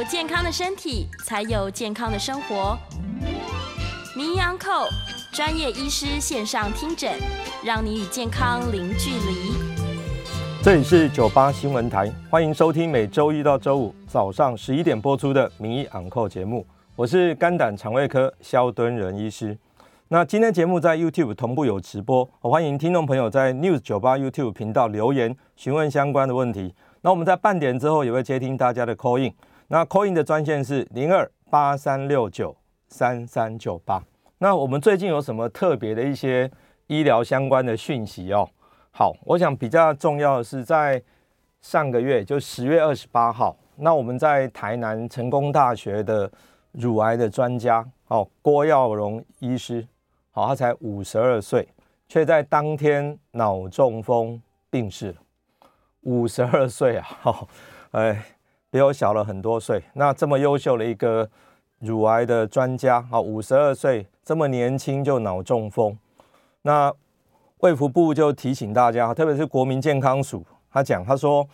有健康的身体，才有健康的生活。名医昂寇专业医师线上听诊，让你与健康零距离。这里是九八新闻台，欢迎收听每周一到周五早上十一点播出的名医昂寇节目。我是肝胆肠胃科萧敦仁医师。那今天节目在 YouTube 同步有直播，我欢迎听众朋友在 News 九八 YouTube 频道留言询问相关的问题。那我们在半点之后也会接听大家的 call in。那 Coin 的专线是零二八三六九三三九八。那我们最近有什么特别的一些医疗相关的讯息哦？好，我想比较重要的是在上个月，就十月二十八号，那我们在台南成功大学的。乳癌的专家哦，郭耀荣医师，好，他才五十二岁，却在当天脑中风病逝。五十二岁啊，好，哎，比我小了很多岁。那这么优秀的一个乳癌的专家，好，五十二岁这么年轻就脑中风，那卫福部就提醒大家，特别是国民健康署，他讲他说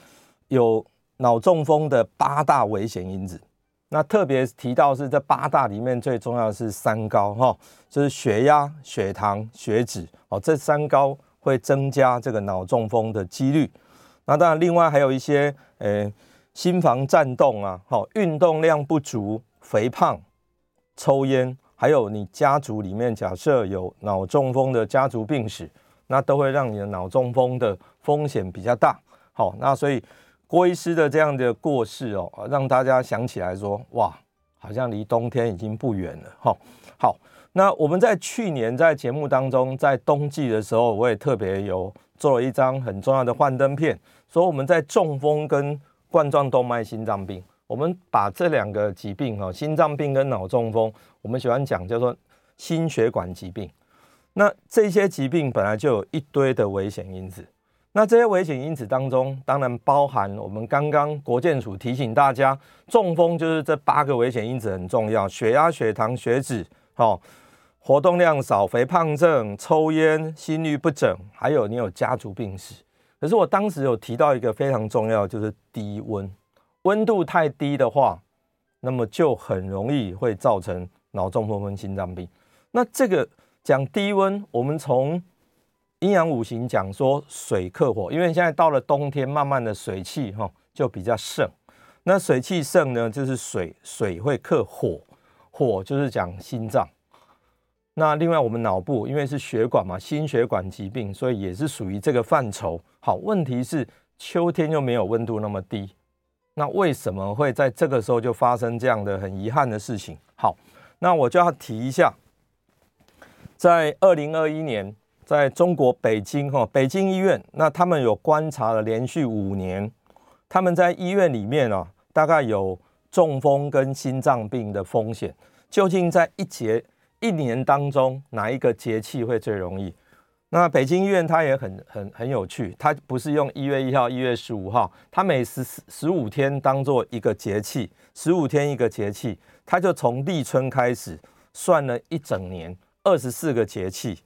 有脑中风的八大危险因子。那特别提到是这八大里面最重要的是三高哈，就是血压、血糖、血脂哦，这三高会增加这个脑中风的几率。那当然，另外还有一些诶心房颤动啊，好，运动量不足、肥胖、抽烟，还有你家族里面假设有脑中风的家族病史，那都会让你的脑中风的风险比较大。好，那所以。郭医师的这样的过世哦，让大家想起来说，哇，好像离冬天已经不远了哈。好，那我们在去年在节目当中，在冬季的时候，我也特别有做了一张很重要的幻灯片，说我们在中风跟冠状动脉心脏病，我们把这两个疾病哈，心脏病跟脑中风，我们喜欢讲叫做心血管疾病。那这些疾病本来就有一堆的危险因子。那这些危险因子当中，当然包含我们刚刚国健署提醒大家，中风就是这八个危险因子很重要：血压、血糖、血脂，哦，活动量少、肥胖症、抽烟、心律不整，还有你有家族病史。可是我当时有提到一个非常重要，就是低温，温度太低的话，那么就很容易会造成脑中风跟心脏病。那这个讲低温，我们从阴阳五行讲说水克火，因为现在到了冬天，慢慢的水气哈就比较盛。那水气盛呢，就是水水会克火，火就是讲心脏。那另外我们脑部因为是血管嘛，心血管疾病，所以也是属于这个范畴。好，问题是秋天又没有温度那么低，那为什么会在这个时候就发生这样的很遗憾的事情？好，那我就要提一下，在二零二一年。在中国北京哈，北京医院，那他们有观察了连续五年，他们在医院里面啊，大概有中风跟心脏病的风险。究竟在一节一年当中，哪一个节气会最容易？那北京医院它也很很很有趣，它不是用一月一号、一月十五号，它每十十五天当做一个节气，十五天一个节气，它就从立春开始算了一整年，二十四个节气。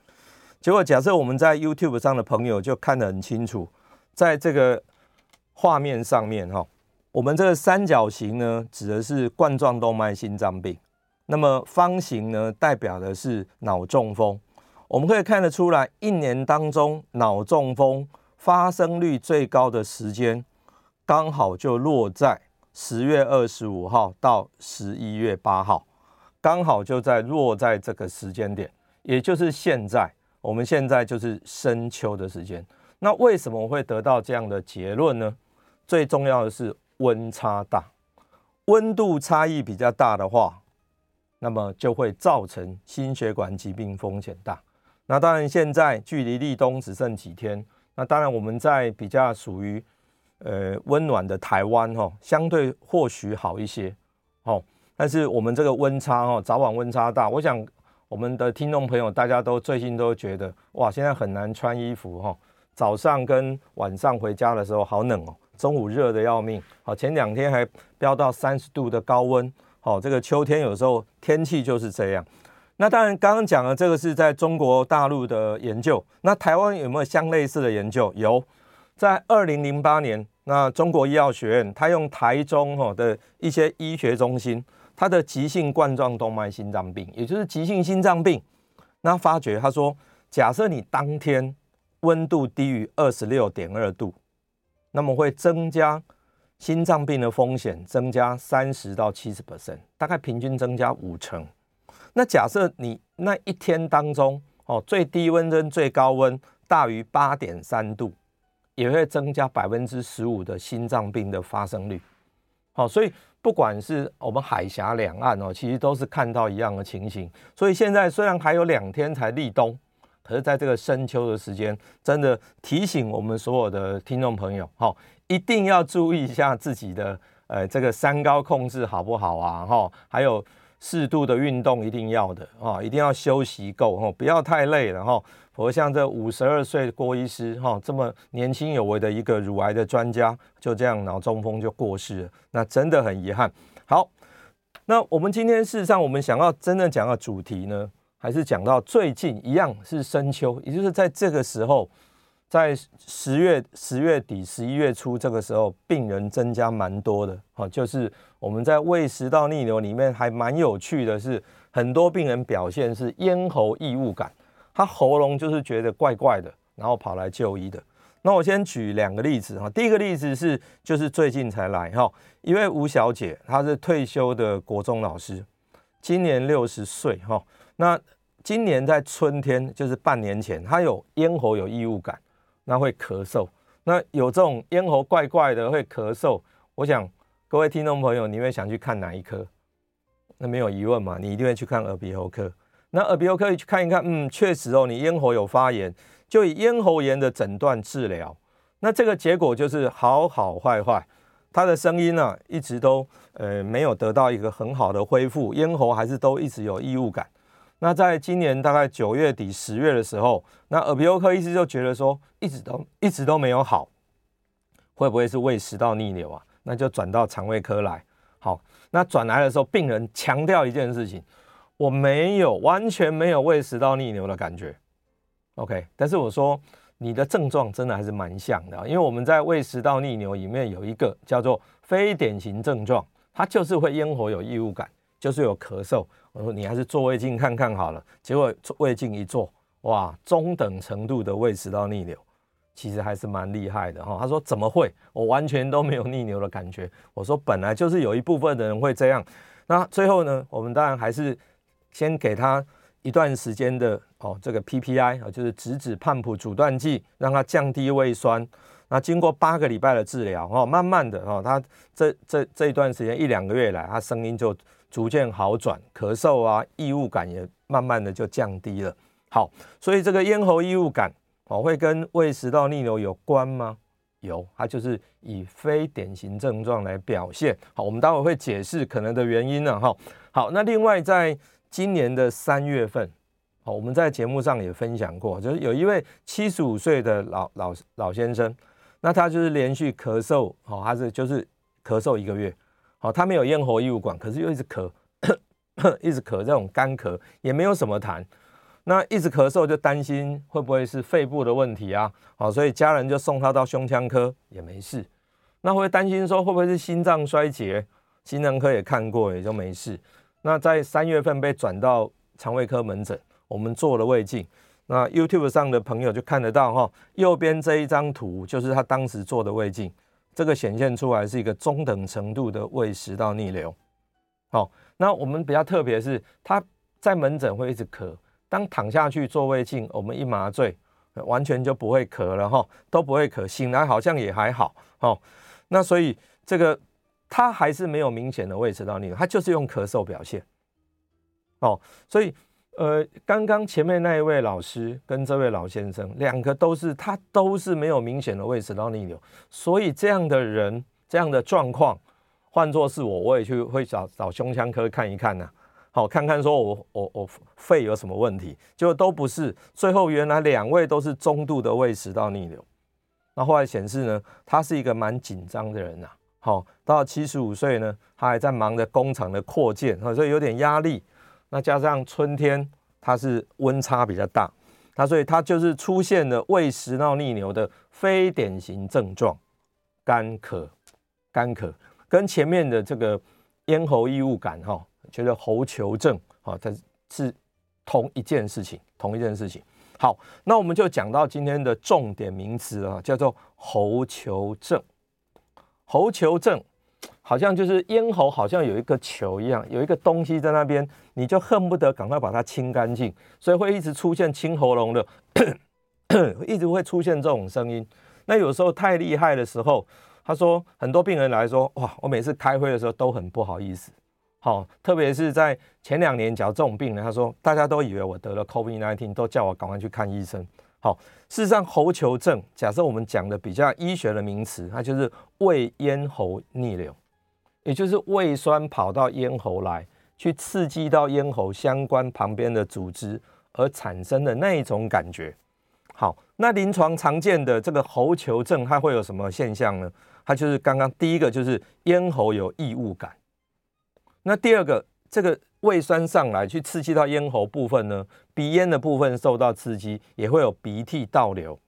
结果，假设我们在 YouTube 上的朋友就看得很清楚，在这个画面上面哈，我们这个三角形呢，指的是冠状动脉心脏病，那么方形呢，代表的是脑中风。我们可以看得出来，一年当中脑中风发生率最高的时间，刚好就落在十月二十五号到十一月八号，刚好就在落在这个时间点，也就是现在。我们现在就是深秋的时间，那为什么会得到这样的结论呢？最重要的是温差大，温度差异比较大的话，那么就会造成心血管疾病风险大。那当然现在距离立冬只剩几天，那当然我们在比较属于呃温暖的台湾哈，相对或许好一些，哦，但是我们这个温差哦，早晚温差大，我想我们的听众朋友大家都最近都觉得哇，现在很难穿衣服哈，早上跟晚上回家的时候好冷哦。中午热得要命，好，前两天还飙到三十度的高温，好，这个秋天有时候天气就是这样。那当然，刚刚讲的这个是在中国大陆的研究，那台湾有没有相类似的研究？有，在二零零八年，那中国医药学院他用台中哈的一些医学中心，他的急性冠状动脉心脏病，也就是急性心脏病，那发觉他说，假设你当天温度低于二十六点二度。那么会增加心脏病的风险，增加三十到七十 percent，大概平均增加五成。那假设你那一天当中，哦，最低温跟最高温大于八点三度，也会增加百分之十五的心脏病的发生率。好，所以不管是我们海峡两岸哦，其实都是看到一样的情形。所以现在虽然还有两天才立冬。可是在这个深秋的时间，真的提醒我们所有的听众朋友，好，一定要注意一下自己的，呃，这个三高控制好不好啊？哈，还有适度的运动一定要的，哈，一定要休息够，哈，不要太累了，哈。否则像这五十二岁郭医师，哈，这么年轻有为的一个乳癌的专家，就这样脑中风就过世了，那真的很遗憾。好，那我们今天事实上，我们想要真正讲的主题呢？还是讲到最近一样是深秋，也就是在这个时候，在十月十月底、十一月初这个时候，病人增加蛮多的。哈，就是我们在胃食道逆流里面还蛮有趣的是，很多病人表现是咽喉异物感，他喉咙就是觉得怪怪的，然后跑来就医的。那我先举两个例子哈，第一个例子是就是最近才来哈，一位吴小姐，她是退休的国中老师，今年六十岁哈。那今年在春天，就是半年前，她有咽喉有异物感，那会咳嗽。那有这种咽喉怪怪的会咳嗽，我想各位听众朋友，你会想去看哪一科？那没有疑问嘛，你一定会去看耳鼻喉科。那耳鼻喉科去看一看，嗯，确实哦，你咽喉有发炎，就以咽喉炎的诊断治疗。那这个结果就是好好坏坏，他的声音呢、一直都呃没有得到一个很好的恢复，咽喉还是都一直有异物感。那在今年大概九月底十月的时候，那耳鼻喉科医师就觉得说，一直都一直都没有好，会不会是胃食道逆流啊？那就转到肠胃科来。好，那转来的时候，病人强调一件事情，我没有完全没有胃食道逆流的感觉。OK，但是我说你的症状真的还是蛮像的，因为我们在胃食道逆流里面有一个叫做非典型症状，它就是会咽喉有异物感，就是有咳嗽。我说你还是做胃镜看看好了，结果胃镜一做，哇，中等程度的胃食道逆流，其实还是蛮厉害的哈。他说怎么会？我完全都没有逆流的感觉。我说本来就是有一部分的人会这样。那最后呢，我们当然还是先给他一段时间的哦，这个 PPI 啊，就是质子泮普阻断剂，让他降低胃酸。那经过八个礼拜的治疗哦，慢慢的哦，他这这这一段时间一两个月来，他声音就。逐渐好转，咳嗽啊，异物感也慢慢的就降低了。好，所以这个咽喉异物感哦，会跟胃食道逆流有关吗？有，它就是以非典型症状来表现。好，我们待会会解释可能的原因呢。哈，好，那另外在今年的三月份，好，我们在节目上也分享过，就是有一位七十五岁的老老老先生，那他就是连续咳嗽，好，他是就是咳嗽一个月。好，他没有咽喉异物感，可是又一直咳，一直咳，这种干咳也没有什么痰，那一直咳嗽就担心会不会是肺部的问题啊？好，所以家人就送他到胸腔科也没事。那会担心说会不会是心脏衰竭？心脏科也看过也就没事。那在三月份被转到肠胃科门诊，我们做了胃镜。那 YouTube 上的朋友就看得到哈，右边这一张图就是他当时做的胃镜。这个显现出来是一个中等程度的胃食道逆流。好，那我们比较特别是，他在门诊会一直咳，当躺下去做胃镜，我们一麻醉，完全就不会咳了哈，都不会咳，醒来好像也还好。好，那所以这个他还是没有明显的胃食道逆流，他就是用咳嗽表现。哦，所以呃，刚刚前面那一位老师跟这位老先生，两个都是他都是没有明显的胃食道逆流，所以这样的人这样的状况，换作是我，我也去会找找胸腔科看一看呐、好看看说我我我肺有什么问题，结果都不是，最后原来两位都是中度的胃食道逆流，那后来显示呢，他是一个蛮紧张的人呐、好，到七十五岁呢，他还在忙着工厂的扩建，所以有点压力。那加上春天它是温差比较大，那所以它就是出现了胃食道逆流的非典型症状，干咳，干咳，跟前面的这个咽喉异物感哈，觉得喉球症啊，它是同一件事情，同一件事情。好，那我们就讲到今天的重点名词啊，叫做喉球症，喉球症。好像就是咽喉，好像有一个球一样，有一个东西在那边，你就恨不得赶快把它清干净，所以会一直出现清喉咙的，一直会出现这种声音。那有时候太厉害的时候，他说很多病人来说，哇，我每次开会的时候都很不好意思，好，特别是在前两年，假如这种病人，他说大家都以为我得了 COVID-19，都叫我赶快去看医生。好，事实上喉球症，假设我们讲的比较医学的名词，它就是胃咽喉逆流。也就是胃酸跑到咽喉来，去刺激到咽喉相关旁边的组织而产生的那一种感觉。好，那临床常见的这个喉球症，它会有什么现象呢？它就是刚刚第一个就是咽喉有异物感。那第二个，这个胃酸上来去刺激到咽喉部分呢，鼻咽的部分受到刺激，也会有鼻涕倒流。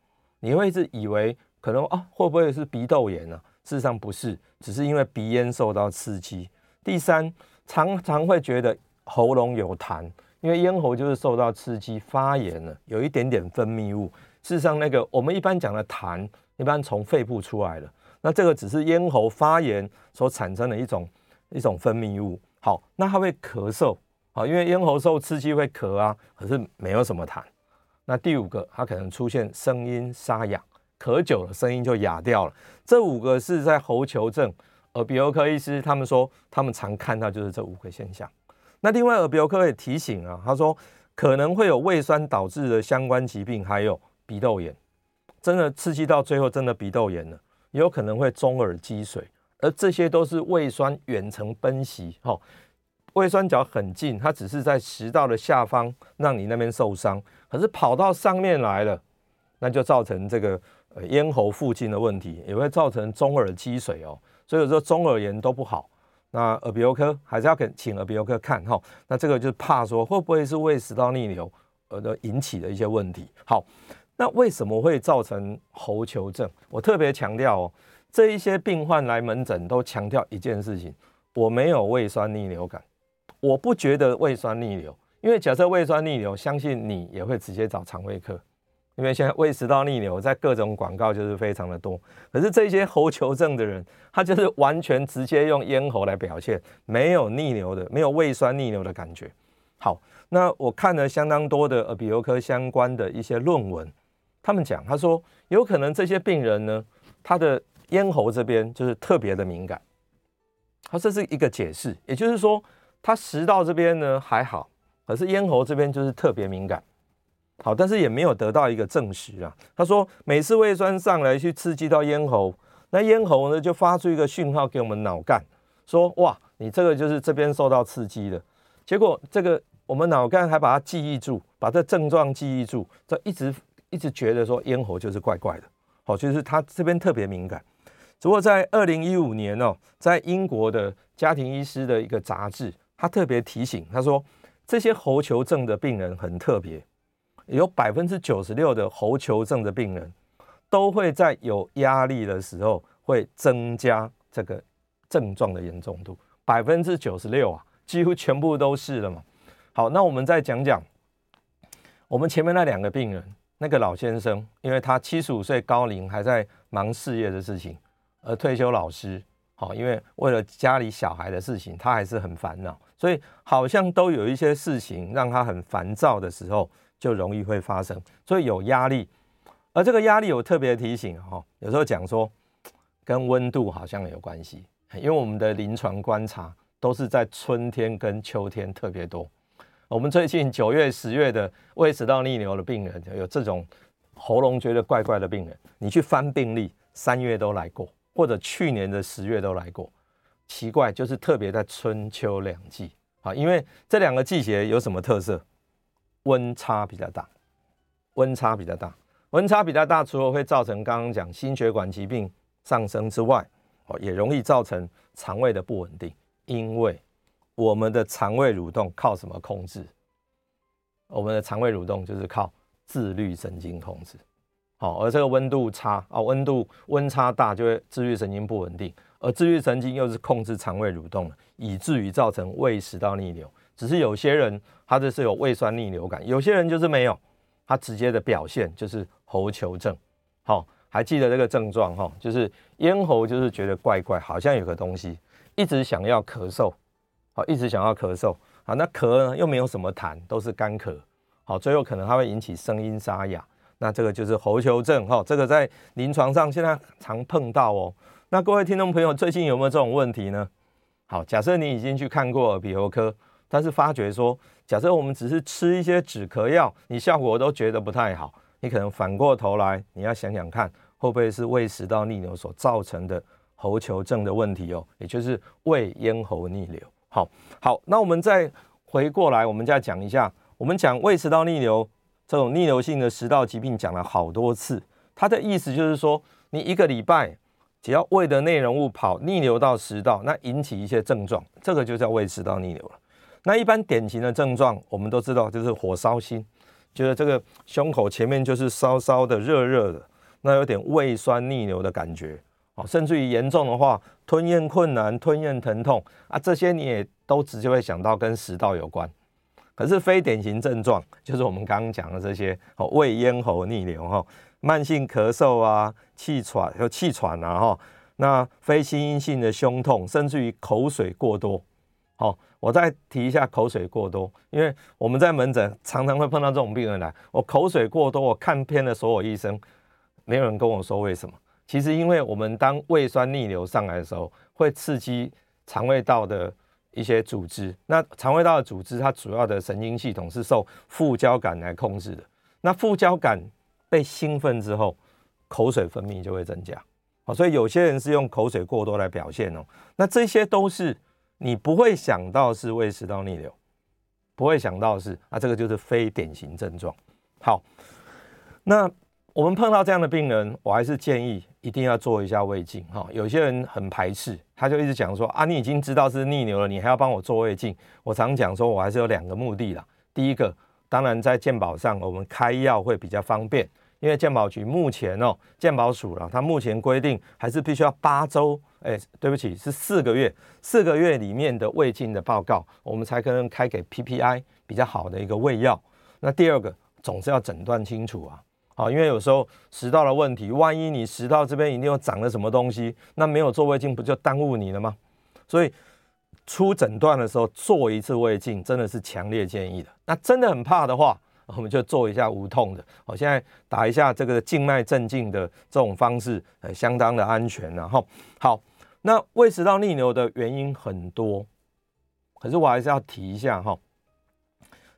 你会是以为可能啊，会不会是鼻窦炎呢？事实上不是，只是因为鼻咽受到刺激。第三，常常会觉得喉咙有痰，因为咽喉就是受到刺激发炎了，有一点点分泌物。事实上，那个我们一般讲的痰，一般从肺部出来的，那这个只是咽喉发炎所产生的一种一种分泌物。好，那它会咳嗽，好，因为咽喉受刺激会咳啊，可是没有什么痰。那第五个，它可能出现声音沙哑。咳久了，声音就哑掉了。这五个是在喉球症，耳鼻喉科医师他们说，他们常看到就是这五个现象。那另外耳鼻喉科也提醒啊，他说可能会有胃酸导致的相关疾病，还有鼻窦炎。真的刺激到最后，真的鼻窦炎了，也有可能会中耳积水，而这些都是胃酸远程奔袭。哈，胃酸角很近，它只是在食道的下方让你那边受伤，可是跑到上面来了，那就造成这个。呃，咽喉附近的问题也会造成中耳积水哦，所以有时候中耳炎都不好。那耳鼻喉科还是要给请耳鼻喉科看哈。那这个就是怕说会不会是胃食道逆流而引起的一些问题。好，那为什么会造成喉球症？我特别强调哦，这一些病患来门诊都强调一件事情：我没有胃酸逆流感，我不觉得胃酸逆流。因为假设胃酸逆流，相信你也会直接找肠胃科。因为现在胃食道逆流在各种广告就是非常的多，可是这些喉球症的人，他就是完全直接用咽喉来表现，没有逆流的，没有胃酸逆流的感觉。好，那我看了相当多的耳鼻喉科相关的一些论文，他们讲，他说有可能这些病人呢，他的咽喉这边就是特别的敏感。他这是一个解释，也就是说，他食道这边呢还好，可是咽喉这边就是特别敏感。好，但是也没有得到一个证实啊。他说，每次胃酸上来去刺激到咽喉，那咽喉呢就发出一个讯号给我们脑干，说哇，你这个就是这边受到刺激了。结果这个我们脑干还把它记忆住，把这症状记忆住，就一直一直觉得说咽喉就是怪怪的。好，就是他这边特别敏感。只不过在二零一五年哦，在英国的家庭医师的一个杂志，他特别提醒他说，这些喉球症的病人很特别。有百分之九十六的喉球症的病人，都会在有压力的时候会增加这个症状的严重度。百分之九十六啊，几乎全部都是了嘛。好，那我们再讲讲我们前面那两个病人，那个老先生，因为他七十五岁高龄还在忙事业的事情，而退休老师，好，因为为了家里小孩的事情，他还是很烦恼，所以好像都有一些事情让他很烦躁的时候。就容易会发生，所以有压力，而这个压力有特别提醒哈，有时候讲说跟温度好像有关系，因为我们的临床观察都是在春天跟秋天特别多，我们最近九月、十月的胃食道逆流的病人，有这种喉咙觉得怪怪的病人，你去翻病历，三月都来过，或者去年的十月都来过。奇怪，就是特别在春秋两季啊，因为这两个季节有什么特色？温差比较大，温差比较大，温差比较大，除了会造成刚刚讲心血管疾病上升之外，哦，也容易造成肠胃的不稳定，因为。我们的肠胃蠕动靠什么控制？我们的肠胃蠕动就是靠自律神经控制。好，而这个温度差啊，温度温差大就会自律神经不稳定，而自律神经又是控制肠胃蠕动的，以至于造成胃食道逆流。只是有些人他这是有胃酸逆流感，有些人就是没有，他直接的表现就是喉球症。好，还记得这个症状哈，就是咽喉就是觉得怪怪，好像有个东西一直想要咳嗽。好，一直想要咳嗽，好，那咳呢又没有什么痰，都是干咳，好，最后可能它会引起声音沙哑，那这个就是喉球症，哈，这个在临床上现在常碰到哦。那各位听众朋友，最近有没有这种问题呢？好，假设你已经去看过耳鼻喉科，但是发觉说，假设我们只是吃一些止咳药，你效果都觉得不太好，你可能反过头来你要想想看，会不会是胃食道逆流所造成的喉球症的问题哦，也就是胃咽喉逆流。好好，那我们再回过来，我们再讲一下。我们讲胃食道逆流这种逆流性的食道疾病，讲了好多次。它的意思就是说，你一个礼拜只要胃的内容物跑逆流到食道，那引起一些症状，这个就叫胃食道逆流了。那一般典型的症状，我们都知道就是火烧心，觉得这个胸口前面就是烧烧的、热热的，那有点胃酸逆流的感觉。哦，甚至于严重的话，吞咽困难、吞咽疼痛啊，这些你也都直接会想到跟食道有关。可是非典型症状就是我们刚刚讲的这些哦，胃咽喉逆流哈，慢性咳嗽啊、气喘有气喘啊哈，那非心因性的胸痛，甚至于口水过多。好，我再提一下口水过多，因为我们在门诊常常会碰到这种病人来，我口水过多，我看遍了所有医生，没有人跟我说为什么。其实，因为我们当胃酸逆流上来的时候，会刺激肠胃道的一些组织。那肠胃道的组织，它主要的神经系统是受副交感来控制的。那副交感被兴奋之后，口水分泌就会增加。好，所以有些人是用口水过多来表现哦。那这些都是你不会想到是胃食道逆流，不会想到是啊，这个就是非典型症状。好，那。我们碰到这样的病人，我还是建议一定要做一下胃镜哈。有些人很排斥，他就一直讲说啊，你已经知道是逆流了，你还要帮我做胃镜。我常讲说，我还是有两个目的啦。第一个，当然在健保上，我们开药会比较方便，因为健保局目前哦，健保署了，它目前规定还是必须要八周，哎，对不起，是四个月，四个月里面的胃镜的报告，我们才可能开给 PPI 比较好的一个胃药。那第二个，总是要诊断清楚啊。好，因为有时候食道的问题，万一你食道这边一定又长了什么东西，那没有做胃镜不就耽误你了吗？所以出诊断的时候做一次胃镜真的是强烈建议的。那真的很怕的话，我们就做一下无痛的。好，现在打一下这个静脉镇静的这种方式，呃，相当的安全。然后好，那胃食道逆流的原因很多，可是我还是要提一下哈。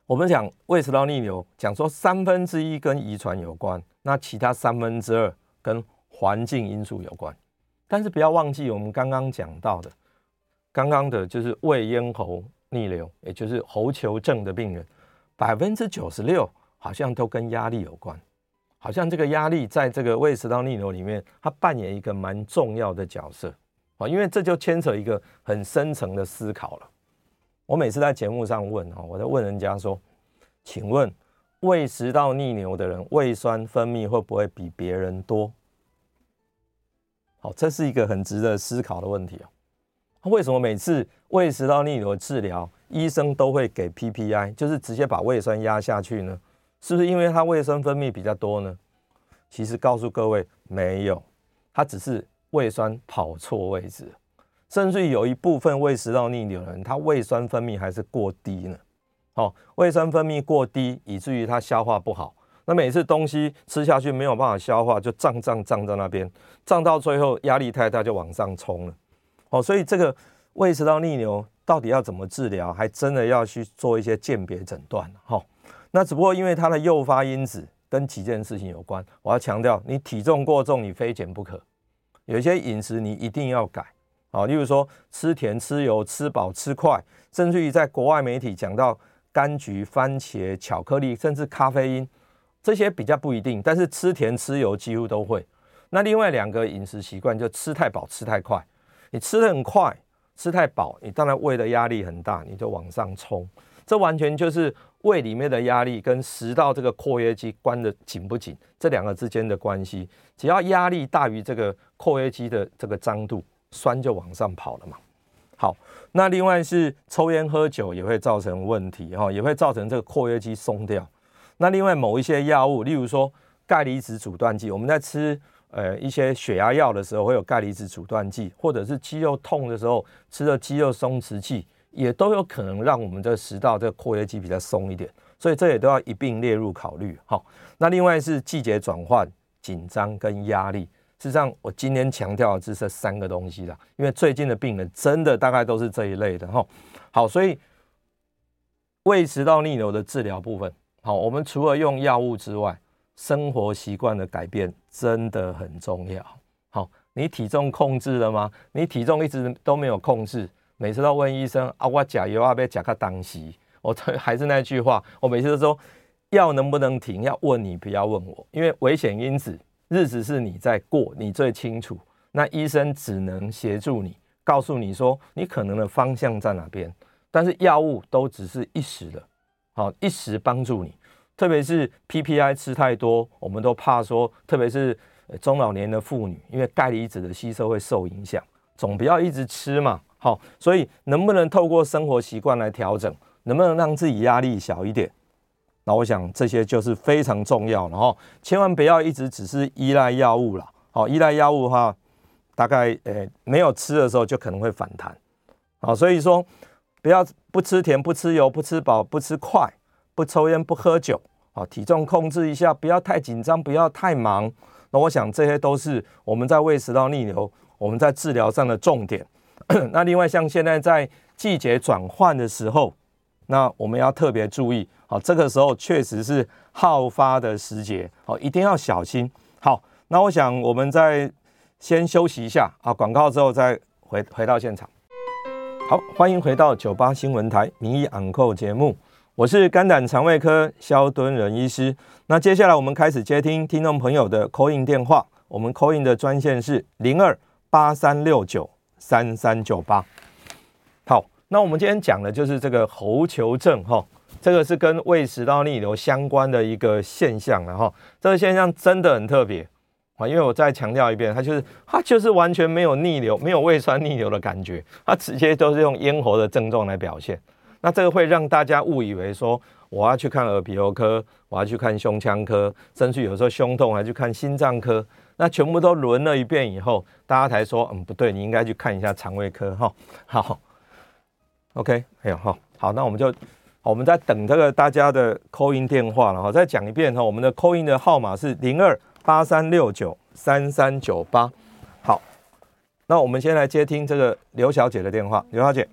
我们讲胃食道逆流，讲说三分之一跟遗传有关，那其他三分之二跟环境因素有关。但是不要忘记我们刚刚讲到的，刚刚的就是胃咽喉逆流，也就是喉球症的病人，百分之九十六好像都跟压力有关，好像这个压力在这个胃食道逆流里面，它扮演一个蛮重要的角色啊，因为这就牵扯一个很深层的思考了。我每次在节目上问哈，我在问人家说，请问胃食道逆流的人胃酸分泌会不会比别人多？好，这是一个很值得思考的问题哦。为什么每次胃食道逆流的治疗，医生都会给 PPI，就是直接把胃酸压下去呢？是不是因为他胃酸分泌比较多呢？其实告诉各位，没有，他只是胃酸跑错位置。甚至有一部分胃食道逆流的人，他胃酸分泌还是过低呢。好，胃酸分泌过低，以至于他消化不好。那每次东西吃下去没有办法消化，就胀胀胀在那边，胀到最后压力太大就往上冲了。哦，所以这个胃食道逆流到底要怎么治疗，还真的要去做一些鉴别诊断哈。那只不过因为它的诱发因子跟几件事情有关，我要强调，你体重过重，你非减不可。有一些饮食你一定要改啊，例如说吃甜、吃油、吃饱、吃快，甚至于在国外媒体讲到柑橘、番茄、巧克力，甚至咖啡因，这些比较不一定，但是吃甜、吃油几乎都会。那另外两个饮食习惯就吃太饱、吃太快，你吃得很快。吃太饱，你当然胃的压力很大，你就往上冲。这完全就是胃里面的压力跟食道这个括约肌关得紧不紧，这两个之间的关系。只要压力大于这个括约肌的这个张度，酸就往上跑了嘛。好，那另外是抽烟喝酒也会造成问题哈，也会造成这个括约肌松掉。那另外某一些药物，例如说钙离子阻断剂，我们在吃。呃，一些血压药的时候会有钙离子阻断剂，或者是肌肉痛的时候吃的肌肉松弛剂，也都有可能让我们的食道这个括约肌比较松一点，所以这也都要一并列入考虑。好，那另外是季节转换、紧张跟压力。事实上，我今天强调的是这三个东西啦，因为最近的病人真的大概都是这一类的哈。好，所以胃食道逆流的治疗部分，好，我们除了用药物之外，生活习惯的改变真的很重要。好，你体重控制了吗？你体重一直都没有控制，每次都问医生啊，我甲油啊，要加个当西。我 还是那句话，我每次都说药能不能停，要问你，不要问我，因为危险因子，日子是你在过，你最清楚。那医生只能协助你，告诉你说你可能的方向在哪边，但是药物都只是一时的，好，一时帮助你。特别是 PPI 吃太多，我们都怕说，特别是中老年的妇女，因为钙离子的吸收会受影响，总不要一直吃嘛。好，所以能不能透过生活习惯来调整，能不能让自己压力小一点？那我想这些就是非常重要的哈，千万不要一直只是依赖药物了。好，依赖药物的话，大概呃没有吃的时候就可能会反弹。好，所以说不要不吃甜、不吃油、不吃饱、不吃快。不抽烟，不喝酒，啊，体重控制一下，不要太紧张，不要太忙。那我想这些都是我们在胃食道逆流，我们在治疗上的重点。那另外像现在在季节转换的时候，那我们要特别注意，好，这个时候确实是好发的时节，好，一定要小心。好，那我想我们再先休息一下啊，广告之后再回回到现场。好，欢迎回到九八新闻台名医昂扣节目。我是肝胆肠胃科萧敦仁医师。那接下来我们开始接听听众朋友的 call in 电话。我们 call in 的专线是零二八三六九三三九八。那我们今天讲的就是这个喉球症哈，这个是跟胃食道逆流相关的一个现象了哈。这个现象真的很特别啊，因为我再强调一遍，它就是它就是完全没有逆流，没有胃酸逆流的感觉，它直接都是用咽喉的症状来表现。那这个会让大家误以为说我要去看耳鼻喉科，我要去看胸腔科，甚至有时候胸痛还去看心脏科。那全部都轮了一遍以后，大家才说嗯不对，你应该去看一下肠胃科哈。好，OK，哎呦好，好，那我们就我们在等这个大家的 call in 电话了哈。再讲一遍哈，我们的 call in 的号码是零二八三六九三三九八。好，那我们先来接听这个刘小姐的电话，刘小姐。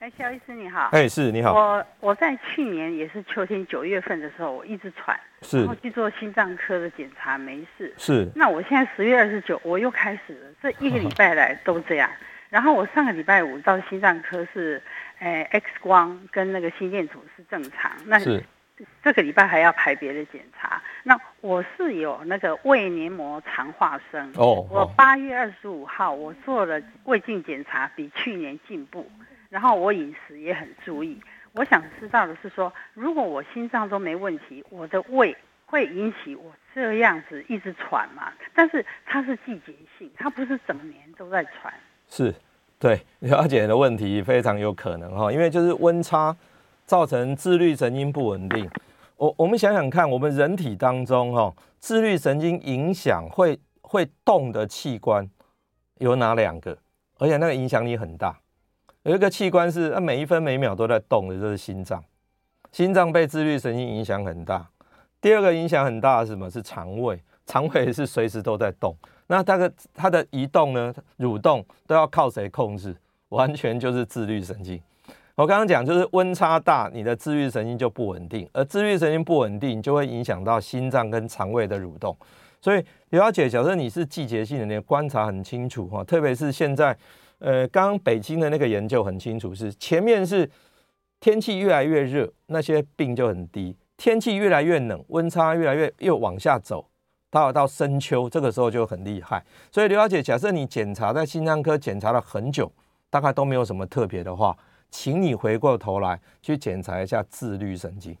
哎，肖医师你好。哎，是你好。我我在去年也是秋天九月份的时候，我一直喘，是，然后去做心脏科的检查，没事。是。那我现在十月二十九，我又开始了，这一个礼拜来都这样。然后我上个礼拜五到心脏科是，哎，X 光跟那个心电图是正常。那是。这个礼拜还要排别的检查。那我是有那个胃黏膜肠化生。哦。我八月二十五号我做了胃镜检查，比去年进步。然后我饮食也很注意。我想知道的是说，如果我心脏都没问题，我的胃会引起我这样子一直喘吗？但是它是季节性，它不是整年都在喘。是，对，了解的问题非常有可能哈，因为就是温差造成自律神经不稳定。我我们想想看，我们人体当中哈，自律神经影响会会动的器官有哪两个？而且那个影响力很大。有一个器官是它每一分每秒都在动的，就是心脏。心脏被自律神经影响很大。第二个影响很大的是什么？是肠胃，肠胃是随时都在动。那它的它的移动呢，蠕动都要靠谁控制？完全就是自律神经。我刚刚讲就是温差大，你的自律神经就不稳定，而自律神经不稳定，就会影响到心脏跟肠胃的蠕动。所以刘小姐，假设你是季节性的，你的观察很清楚哈，特别是现在，呃，刚刚北京的那个研究很清楚，是前面是天气越来越热，那些病就很低；天气越来越冷，温差越来越又往下走，到到深秋，这个时候就很厉害。所以刘小姐，假设你检查在心脏科检查了很久，大概都没有什么特别的话。请你回过头来去检查一下自律神经，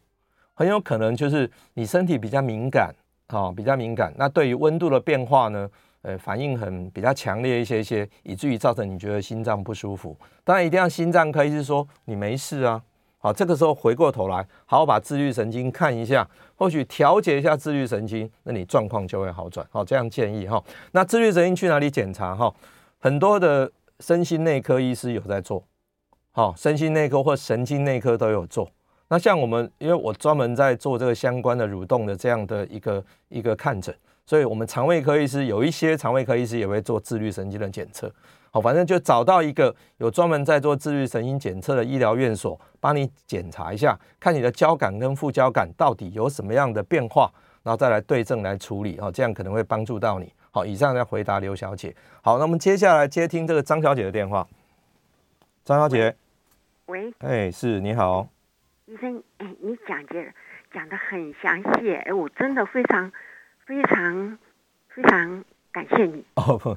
很有可能就是你身体比较敏感，哦，比较敏感。那对于温度的变化呢，呃，反应很比较强烈一些一些，以至于造成你觉得心脏不舒服。当然一定要心脏科医师说你没事啊，好，这个时候回过头来好好把自律神经看一下，或许调节一下自律神经，那你状况就会好转。好，这样建议哈。那自律神经去哪里检查哈？很多的身心内科医师有在做。好，身心内科或神经内科都有做。那像我们，因为我专门在做这个相关的蠕动的这样的一个一个看诊，所以我们肠胃科医师有一些肠胃科医师也会做自律神经的检测。好，反正就找到一个有专门在做自律神经检测的医疗院所，帮你检查一下，看你的交感跟副交感到底有什么样的变化，然后再来对症来处理。哦，这样可能会帮助到你。好，以上在回答刘小姐。好，那我们接下来接听这个张小姐的电话。张小姐。喂，哎，是你好，医生，哎，你讲解讲的很详细，哎，我真的非常非常非常感谢你。哦不，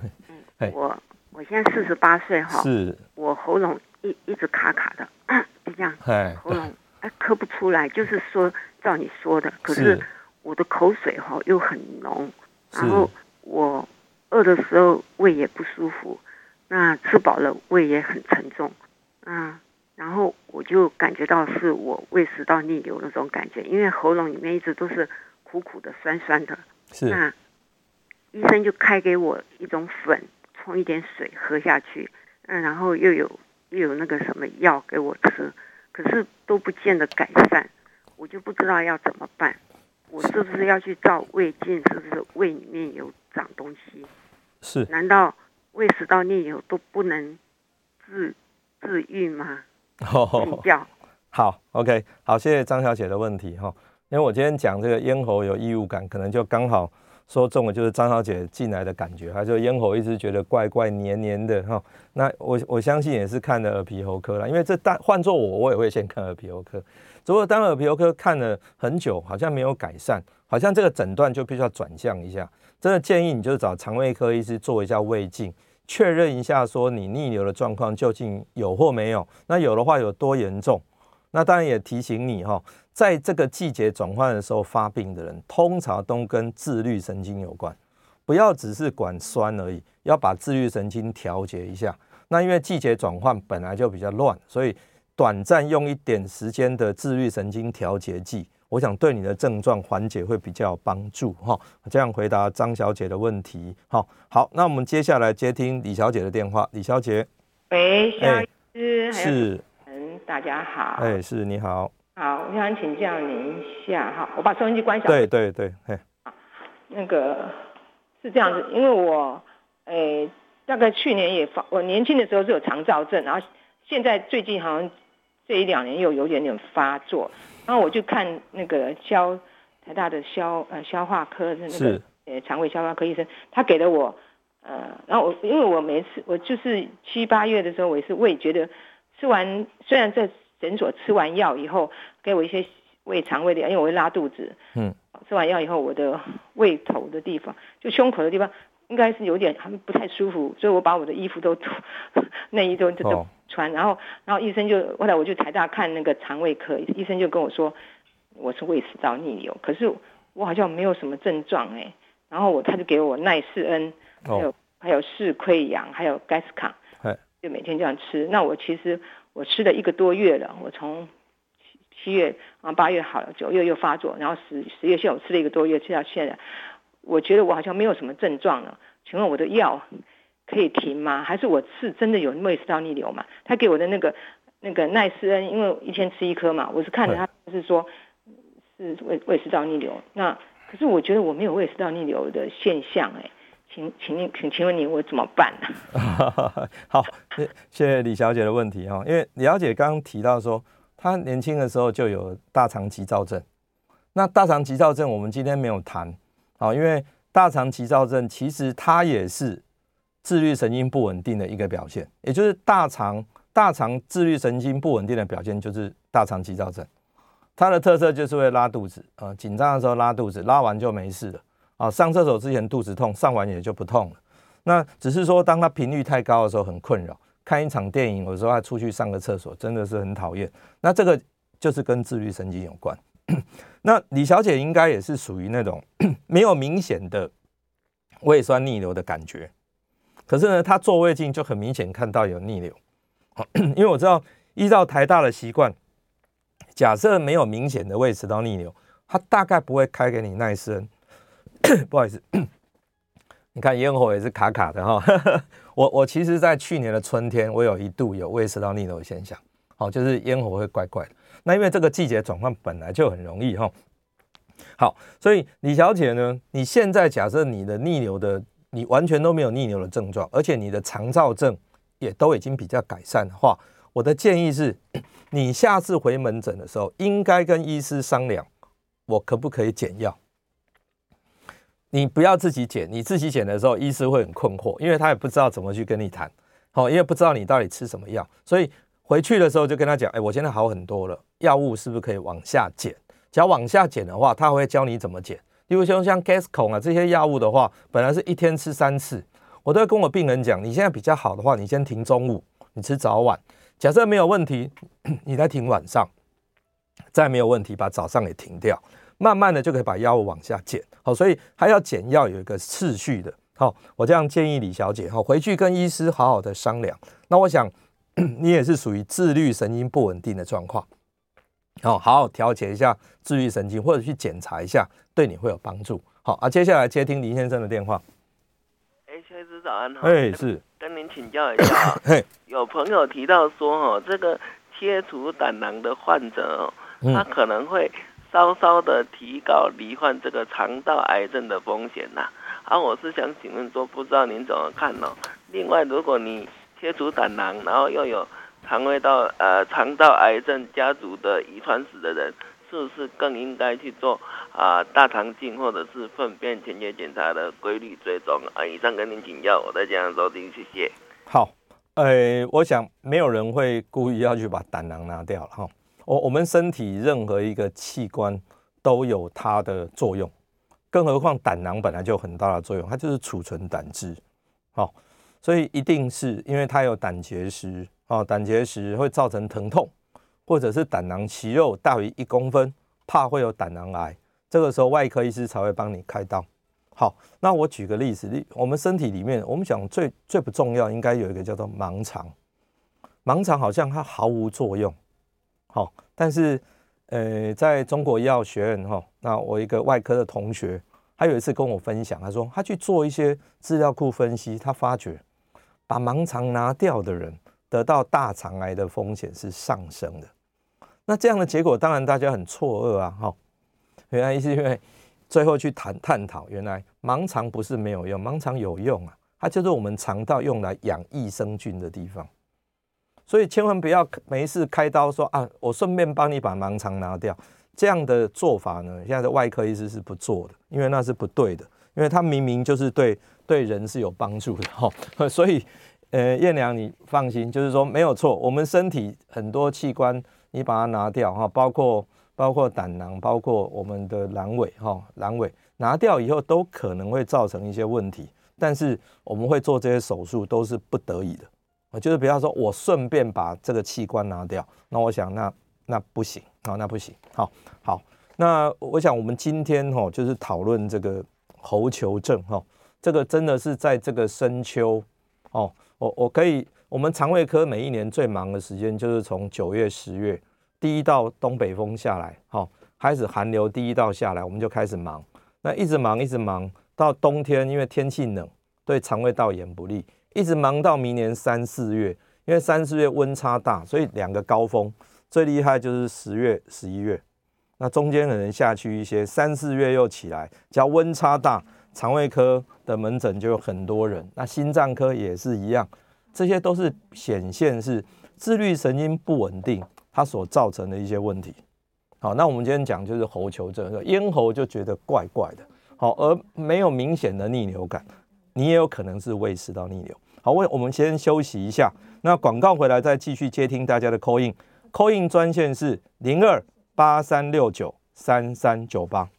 哎，我我现在四十八岁哈，是，我喉咙一一直卡卡的，就这样，哎，喉咙哎咳不出来，就是说照你说的，可是我的口水哈又很浓，然后我饿的时候胃也不舒服，那吃饱了胃也很沉重，嗯。然后我就感觉到是我胃食道逆流那种感觉，因为喉咙里面一直都是苦苦的、酸酸的。是。那医生就开给我一种粉，冲一点水喝下去。嗯，然后又有又有那个什么药给我吃，可是都不见得改善。我就不知道要怎么办。我是不是要去照胃镜？是不是胃里面有长东西？是。难道胃食道逆流都不能治治愈吗？哦，好，OK，好，谢谢张小姐的问题哈。因为我今天讲这个咽喉有异物感，可能就刚好说中了，就是张小姐进来的感觉，她就咽喉一直觉得怪怪黏黏的哈。那我我相信也是看了耳鼻喉科了，因为这当换做我，我也会先看耳鼻喉科。如果当耳鼻喉科看了很久，好像没有改善，好像这个诊断就必须要转向一下。真的建议你就找肠胃科医师做一下胃镜。确认一下，说你逆流的状况究竟有或没有？那有的话有多严重？那当然也提醒你哈，在这个季节转换的时候发病的人，通常都跟自律神经有关。不要只是管酸而已，要把自律神经调节一下。那因为季节转换本来就比较乱，所以短暂用一点时间的自律神经调节剂。我想对你的症状缓解会比较有帮助哈，这样回答张小姐的问题。好，好，那我们接下来接听李小姐的电话。李小姐，喂，萧医师，是，嗯，大家好，哎，是，你好，好，我想请教您一下哈，我把收音机关小，对对对，嘿，那个是这样子，因为我，哎，大概去年也发，我年轻的时候是有肠燥症，然后现在最近好像这一两年又有点点发作。然后我就看那个消台大的消呃消化科的那个呃肠胃消化科医生，他给了我呃，然后我因为我每次我就是七八月的时候，我也是胃觉得吃完虽然在诊所吃完药以后给我一些胃肠胃的，因为我会拉肚子，嗯，吃完药以后我的胃头的地方就胸口的地方应该是有点还不太舒服，所以我把我的衣服都脱，内衣都都。哦。穿，然后，然后医生就后来我就台大看那个肠胃科，医生就跟我说我是胃食道逆流，可是我好像没有什么症状哎，然后我他就给我奈斯恩，还有、哦、还有释溃疡，还有盖斯康，就每天这样吃。那我其实我吃了一个多月了，我从七七月啊八月好了，九月又发作，然后十十月现在我吃了一个多月，吃到现在，我觉得我好像没有什么症状了。请问我的药？可以停吗？还是我是真的有胃食道逆流嘛？他给我的那个那个奈斯恩，因为一天吃一颗嘛，我是看着他是说是胃胃食道逆流。那可是我觉得我没有胃食道逆流的现象哎，请请你请请问你我怎么办呢？好，谢谢李小姐的问题哈，因为李小姐刚刚提到说，她年轻的时候就有大肠急躁症。那大肠急躁症我们今天没有谈，好，因为大肠急躁症其实它也是自律神经不稳定的一个表现，也就是大肠大肠自律神经不稳定的表现就是大肠急躁症。它的特色就是会拉肚子呃，紧张的时候拉肚子，拉完就没事了啊。上厕所之前肚子痛，上完也就不痛了。那只是说，当它频率太高的时候很困扰。看一场电影，有时候还出去上个厕所，真的是很讨厌。那这个就是跟自律神经有关。那李小姐应该也是属于那种没有明显的胃酸逆流的感觉，可是呢，她做胃镜就很明显看到有逆流。因为我知道依照台大的习惯，假设没有明显的胃食道逆流，他大概不会开给你奈斯恩。不好意思，你看咽喉也是卡卡的哈。我我其实，在去年的春天，我有一度有胃食道逆流的现象，好，就是咽喉会怪怪的。那因为这个季节转换本来就很容易哈，好，所以李小姐呢，你现在假设你的逆流的，你完全都没有逆流的症状，而且你的肠燥症也都已经比较改善的话，我的建议是，你下次回门诊的时候，应该跟医师商量，我可不可以减药？你不要自己减，你自己减的时候，医师会很困惑，因为他也不知道怎么去跟你谈，好，因为不知道你到底吃什么药，所以。回去的时候就跟他讲，哎，我现在好很多了，药物是不是可以往下减？只要往下减的话，他会教你怎么减。例如说像 gascon 啊这些药物的话，本来是一天吃三次，我都会跟我病人讲，你现在比较好的话，你先停中午，你吃早晚。假设没有问题，你再停晚上，再没有问题，把早上给停掉，慢慢的就可以把药物往下减。好，所以还要减药有一个次序的。好，我这样建议李小姐，好，回去跟医师好好的商量。那我想。你也是属于自律神经不稳定的状况，好，好好调节一下自律神经，或者去检查一下，对你会有帮助。好啊，接下来接听林先生的电话。哎，薛医师早安哈。哎，是跟您请教一下，嘿，有朋友提到说，哦，这个切除胆囊的患者哦，他可能会稍稍的提高罹患这个肠道癌症的风险呐。啊，我是想请问说，不知道您怎么看呢？另外，如果你切除胆囊，然后又有肠胃道呃肠道癌症家族的遗传史的人，是不是更应该去做啊、大肠镜或者是粪便前血检查的规律追踪啊？以上跟您请教，我再这样收听，谢谢。好，呃，我想没有人会故意要去把胆囊拿掉了哈。我我们身体任何一个器官都有它的作用，更何况胆囊本来就有很大的作用，它就是储存胆汁，好。所以一定是因为它有胆结石哦，胆结石会造成疼痛，或者是胆囊息肉大于一公分，怕会有胆囊癌，这个时候外科医师才会帮你开刀。好，那我举个例子，我们身体里面，我们讲最最不重要，应该有一个叫做盲肠，盲肠好像它毫无作用，好，但是呃，在中国医药学院哈，那我一个外科的同学，他有一次跟我分享，他说他去做一些资料库分析，他发觉。把盲肠拿掉的人得到大肠癌的风险是上升的，那这样的结果当然大家很错愕啊！哈，原来是因为最后去谈探讨，原来盲肠不是没有用，盲肠有用啊，它就是我们肠道用来养益生菌的地方，所以千万不要没事开刀说啊，我顺便帮你把盲肠拿掉，这样的做法呢，现在的外科医师是不做的，因为那是不对的，因为他明明就是对。对人是有帮助的哈，所以，呃，燕良你放心，就是说没有错，我们身体很多器官你把它拿掉哈，包括包括胆囊，包括我们的阑尾哈，阑尾拿掉以后都可能会造成一些问题，但是我们会做这些手术都是不得已的，我就是比方说我顺便把这个器官拿掉，那我想那那不行啊，那不行，好，好，那我想我们今天哈就是讨论这个喉球症哈。这个真的是在这个深秋哦，我我可以，我们肠胃科每一年最忙的时间就是从九月、十月，第一道东北风下来，好，开始寒流第一道下来，我们就开始忙，那一直忙一直忙到冬天，因为天气冷，对肠胃道炎不利，一直忙到明年三四月，因为三四月温差大，所以两个高峰最厉害就是十月、十一月，那中间可能下去一些，三四月又起来，只要温差大。肠胃科的门诊就有很多人，那心脏科也是一样，这些都是显现是自律神经不稳定，它所造成的一些问题。好，那我们今天讲就是喉球症，咽喉就觉得怪怪的，好，而没有明显的逆流感，你也有可能是胃食道逆流。好，我我们先休息一下，那广告回来再继续接听大家的 call in，call in 专线是零二八三六九三三九八。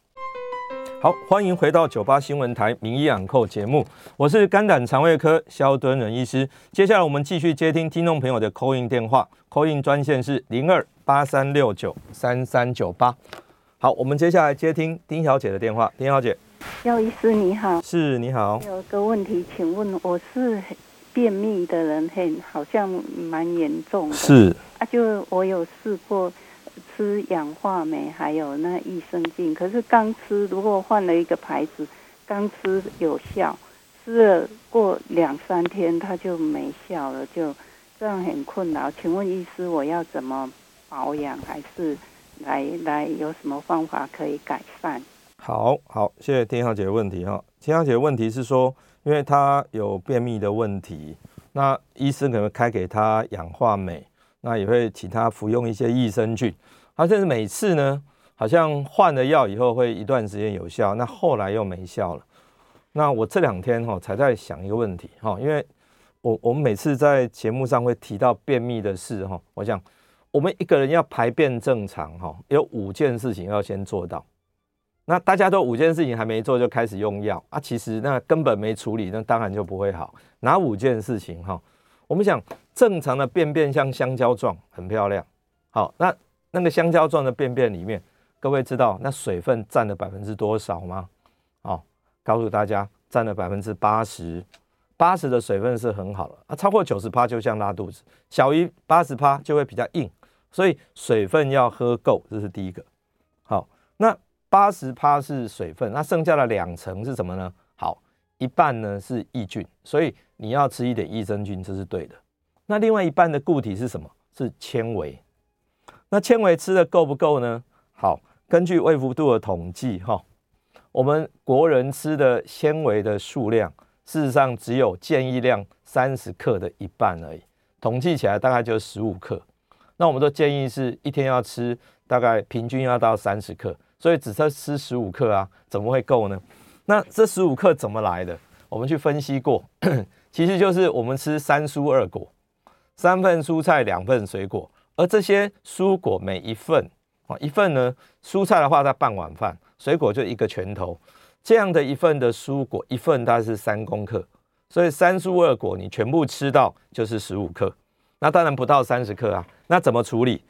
好，欢迎回到九八新闻台名医养扣节目，我是肝胆肠胃科萧敦仁医师。接下来我们继续接听听众朋友的 call in 电话，call in 专线是零二八三六九三三九八。好，我们接下来接听丁小姐的电话，丁小姐，萧医师你好，是你好，有个问题，请问我是便秘的人，很好像蛮严重的，是啊，就我有试过。吃氧化酶还有那益生菌，可是刚吃，如果换了一个牌子，刚吃有效，吃了过两三天它就没效了，就这样很困扰。请问医师，我要怎么保养，还是来来有什么方法可以改善？好好，谢谢天小姐的问题哈。天小姐的问题是说，因为她有便秘的问题，那医生可能开给她氧化镁。那也会请他服用一些益生菌，他甚至每次呢，好像换了药以后会一段时间有效，那后来又没效了。那我这两天哈才在想一个问题哈，因为我我们每次在节目上会提到便秘的事哈，我想我们一个人要排便正常哈，有五件事情要先做到。那大家都五件事情还没做就开始用药啊，其实那根本没处理，那当然就不会好。哪五件事情哈？我们讲正常的便便像香蕉状，很漂亮。好，那那个香蕉状的便便里面，各位知道那水分占了百分之多少吗？好，告诉大家，占了百分之八十。八十的水分是很好的啊，超过九十趴就像拉肚子，小于八十趴就会比较硬。所以水分要喝够，这是第一个。好，那八十趴是水分，那剩下的两层是什么呢？好，一半呢是益菌，所以。你要吃一点益生菌，这是对的。那另外一半的固体是什么？是纤维。那纤维吃的够不够呢？好，根据卫福部的统计，哈，我们国人吃的纤维的数量，事实上只有建议量三十克的一半而已。统计起来大概就十五克。那我们都建议是一天要吃大概平均要到三十克，所以只吃吃十五克啊，怎么会够呢？那这十五克怎么来的？我们去分析过。其实就是我们吃三蔬二果，三份蔬菜两份水果，而这些蔬果每一份啊一份呢，蔬菜的话它半碗饭，水果就一个拳头，这样的一份的蔬果一份大概是三公克，所以三蔬二果你全部吃到就是十五克，那当然不到三十克啊，那怎么处理？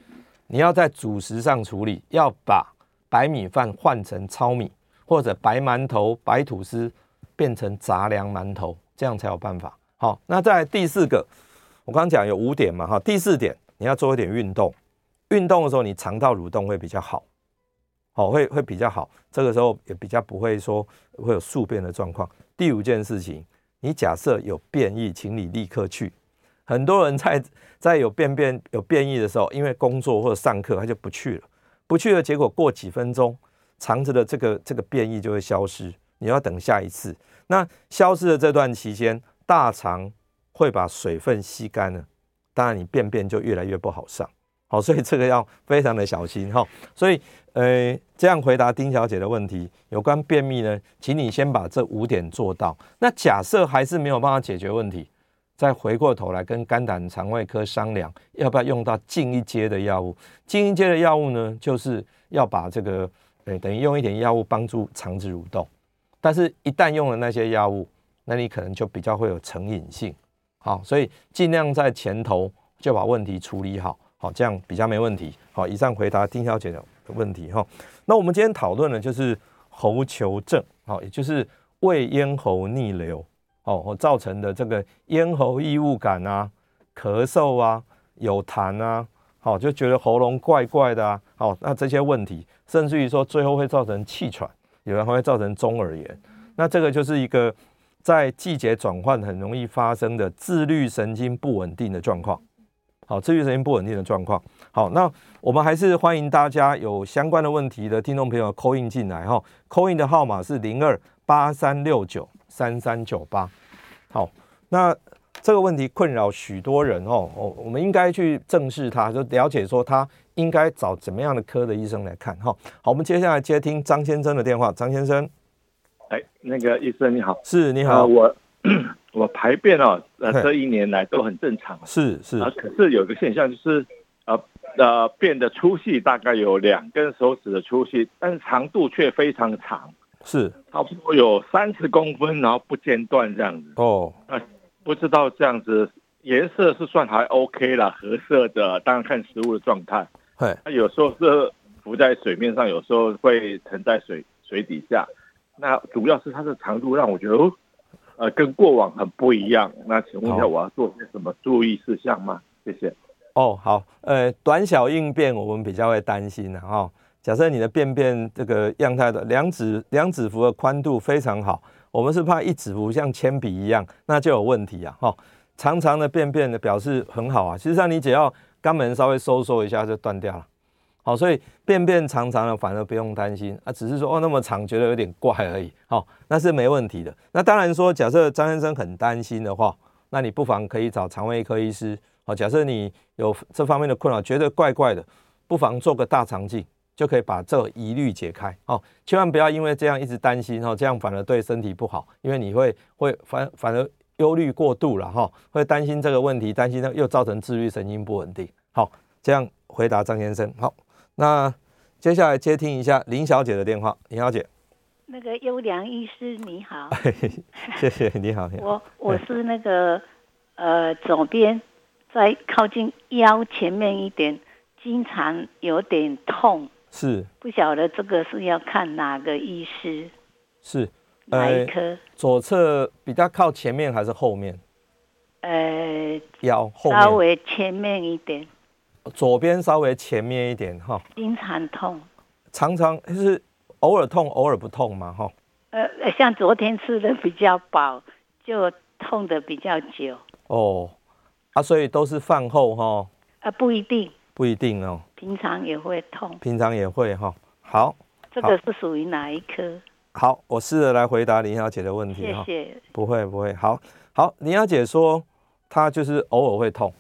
你要在主食上处理，要把白米饭换成糙米，或者白馒头、白吐司变成杂粮馒头。这样才有办法。好，那在第四个，我刚刚讲有五点嘛，哈，第四点你要做一点运动，运动的时候你肠道蠕动会比较好，好，会会比较好，这个时候也比较不会说会有宿便的状况。第五件事情，你假设有便意，请你立刻去。很多人在在有便便有便意的时候，因为工作或者上课，他就不去了，不去的，结果过几分钟，肠子的这个这个便意就会消失，你要等下一次。那消失的这段期间，大肠会把水分吸干了，当然你便便就越来越不好上，好，所以这个要非常的小心哈。所以，呃，这样回答丁小姐的问题，有关便秘呢，请你先把这五点做到。那假设还是没有办法解决问题，再回过头来跟肝胆肠胃科商量，要不要用到进一阶的药物？进一阶的药物呢，就是要把这个，呃，等于用一点药物帮助肠子蠕动。但是，一旦用了那些药物，那你可能就比较会有成瘾性，好，所以尽量在前头就把问题处理好，好，这样比较没问题。好，以上回答丁小姐的问题哈。那我们今天讨论的就是喉球症，好，也就是胃咽喉逆流，哦，造成的这个咽喉异物感啊、咳嗽啊、有痰啊，好，就觉得喉咙怪怪的啊，好，那这些问题，甚至于说最后会造成气喘。有人会造成中耳炎，那这个就是一个在季节转换很容易发生的自律神经不稳定的状况。好，自律神经不稳定的状况。好，那我们还是欢迎大家有相关的问题的听众朋友扣印进来哈扣印的号码是零二八三六九三三九八。好，那这个问题困扰许多人哦，哦，我们应该去正视它，就了解说他应该找怎么样的科的医生来看。哈，好，我们接下来接听张先生的电话。张先生，哎，那个医生你好，是你好，呃、我 我排便哦，呃，这一年来都很正常，是是啊，可是有个现象就是，呃呃，便的粗细大概有两根手指的粗细，但是长度却非常长。是差不多有三十公分，然后不间断这样子。哦，那不知道这样子颜色是算还 OK 啦，合色的，当然看食物的状态。对，它有时候是浮在水面上，有时候会沉在水水底下。那主要是它的长度让我觉得，呃，跟过往很不一样。那请问一下，我要做些什么注意事项吗？谢谢。哦，好，呃，短小应变，我们比较会担心的哈。假设你的便便这个样态的两指两指幅的宽度非常好，我们是怕一指幅像铅笔一样，那就有问题啊！哈，长长的便便的表示很好啊，其实上你只要肛门稍微收缩一下就断掉了。好，所以便便长长的反而不用担心啊，只是说哦那么长觉得有点怪而已。好，那是没问题的。那当然说，假设张先生很担心的话，那你不妨可以找肠胃科医师。好，假设你有这方面的困扰，觉得怪怪的，不妨做个大肠镜。就可以把这个疑虑解开哦，千万不要因为这样一直担心哦，这样反而对身体不好，因为你会会反反而忧虑过度了哈，会担心这个问题，担心又造成自律神经不稳定。好，这样回答张先生。好，那接下来接听一下林小姐的电话。林小姐，那个优良医师你好，谢谢你好，你好。我我是那个呃左边在靠近腰前面一点，经常有点痛。是，不晓得这个是要看哪个医师？是，哪一科？左侧比较靠前面还是后面？呃，腰后面，稍微前面一点。左边稍微前面一点哈。经常痛。常常就是偶尔痛，偶尔不痛嘛哈。呃，像昨天吃的比较饱，就痛的比较久。哦，啊，所以都是饭后哈？呃，不一定。不一定哦，平常也会痛，平常也会哈。好，这个是属于哪一科？好，我试着来回答林小姐的问题哈。谢谢。不会不会，好好，林小姐说她就是偶尔会痛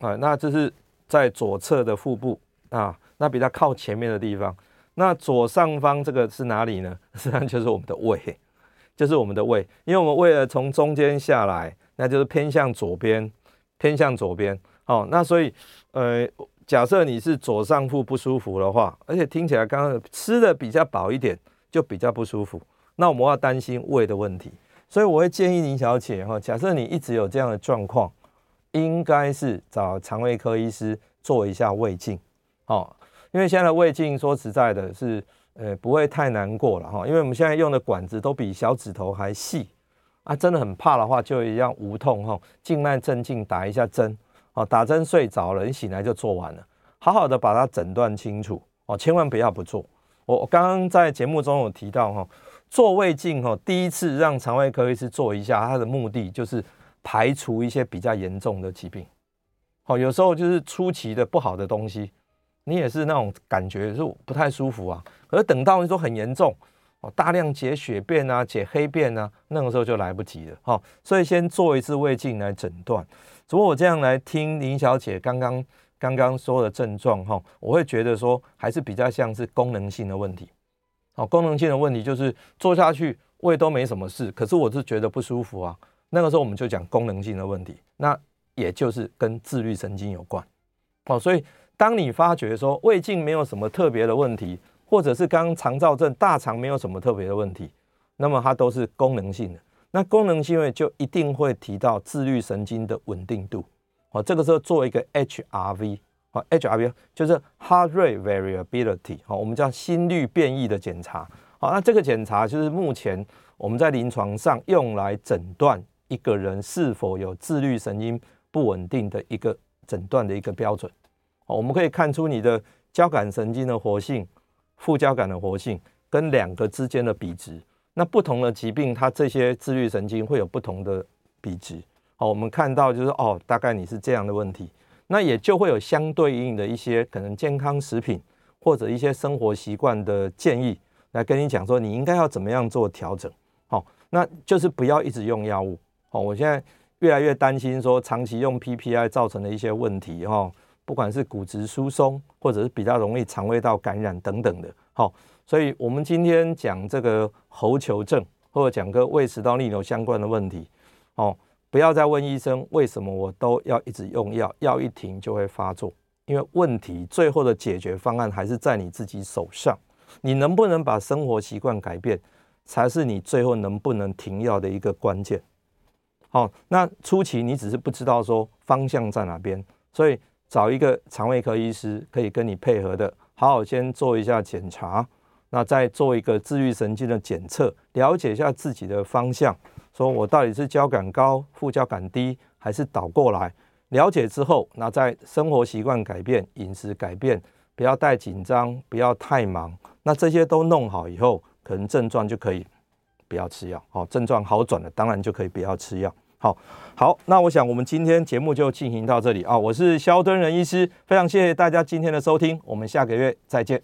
啊，那这是在左侧的腹部啊，那比较靠前面的地方。那左上方这个是哪里呢？实际上就是我们的胃，就是我们的胃，因为我们为了从中间下来，那就是偏向左边，偏向左边。哦，那所以呃。假设你是左上腹不舒服的话，而且听起来刚刚吃的比较饱一点，就比较不舒服，那我们要担心胃的问题。所以我会建议林小姐哈，假设你一直有这样的状况，应该是找肠胃科医师做一下胃镜，哦，因为现在的胃镜说实在的是，呃，不会太难过了哈，因为我们现在用的管子都比小指头还细啊，真的很怕的话，就一样无痛哈，静脉镇静打一下针。哦，打针睡着了，你醒来就做完了，好好的把它诊断清楚哦，千万不要不做。我我刚刚在节目中有提到哈，做胃镜哈，第一次让肠胃科医师做一下，它的目的就是排除一些比较严重的疾病。哦，有时候就是初期的不好的东西，你也是那种感觉是不太舒服啊，可是等到你说很严重哦，大量解血便啊，解黑便啊，那个时候就来不及了。哈，所以先做一次胃镜来诊断。如果我这样来听林小姐刚刚刚刚说的症状哈，我会觉得说还是比较像是功能性的问题。好，功能性的问题就是做下去胃都没什么事，可是我是觉得不舒服啊。那个时候我们就讲功能性的问题，那也就是跟自律神经有关。好，所以当你发觉说胃镜没有什么特别的问题，或者是刚刚肠躁症大肠没有什么特别的问题，那么它都是功能性的。那功能性位就一定会提到自律神经的稳定度，好，这个时候做一个 HRV，好，HRV 就是 Heart Rate Variability，好，我们叫心率变异的检查，好，那这个检查就是目前我们在临床上用来诊断一个人是否有自律神经不稳定的一个诊断的一个标准，好，我们可以看出你的交感神经的活性、副交感的活性跟两个之间的比值。那不同的疾病，它这些自律神经会有不同的比值。好，我们看到就是哦，大概你是这样的问题，那也就会有相对应的一些可能健康食品或者一些生活习惯的建议来跟你讲说，你应该要怎么样做调整。好，那就是不要一直用药物。哦，我现在越来越担心说长期用 PPI 造成的一些问题哈，不管是骨质疏松，或者是比较容易肠胃道感染等等的。好，所以我们今天讲这个喉球症，或者讲个胃食道逆流相关的问题，哦，不要再问医生为什么我都要一直用药，药一停就会发作，因为问题最后的解决方案还是在你自己手上，你能不能把生活习惯改变，才是你最后能不能停药的一个关键。好，那初期你只是不知道说方向在哪边，所以找一个肠胃科医师可以跟你配合的，好好先做一下检查，那再做一个自律神经的检测，了解一下自己的方向，说我到底是交感高、副交感低，还是倒过来？了解之后，那在生活习惯改变、饮食改变，不要太紧张，不要太忙，那这些都弄好以后，可能症状就可以。不要吃药，好，症状好转了，当然就可以不要吃药。好，好，那我想我们今天节目就进行到这里啊，我是肖敦仁医师，非常谢谢大家今天的收听，我们下个月再见。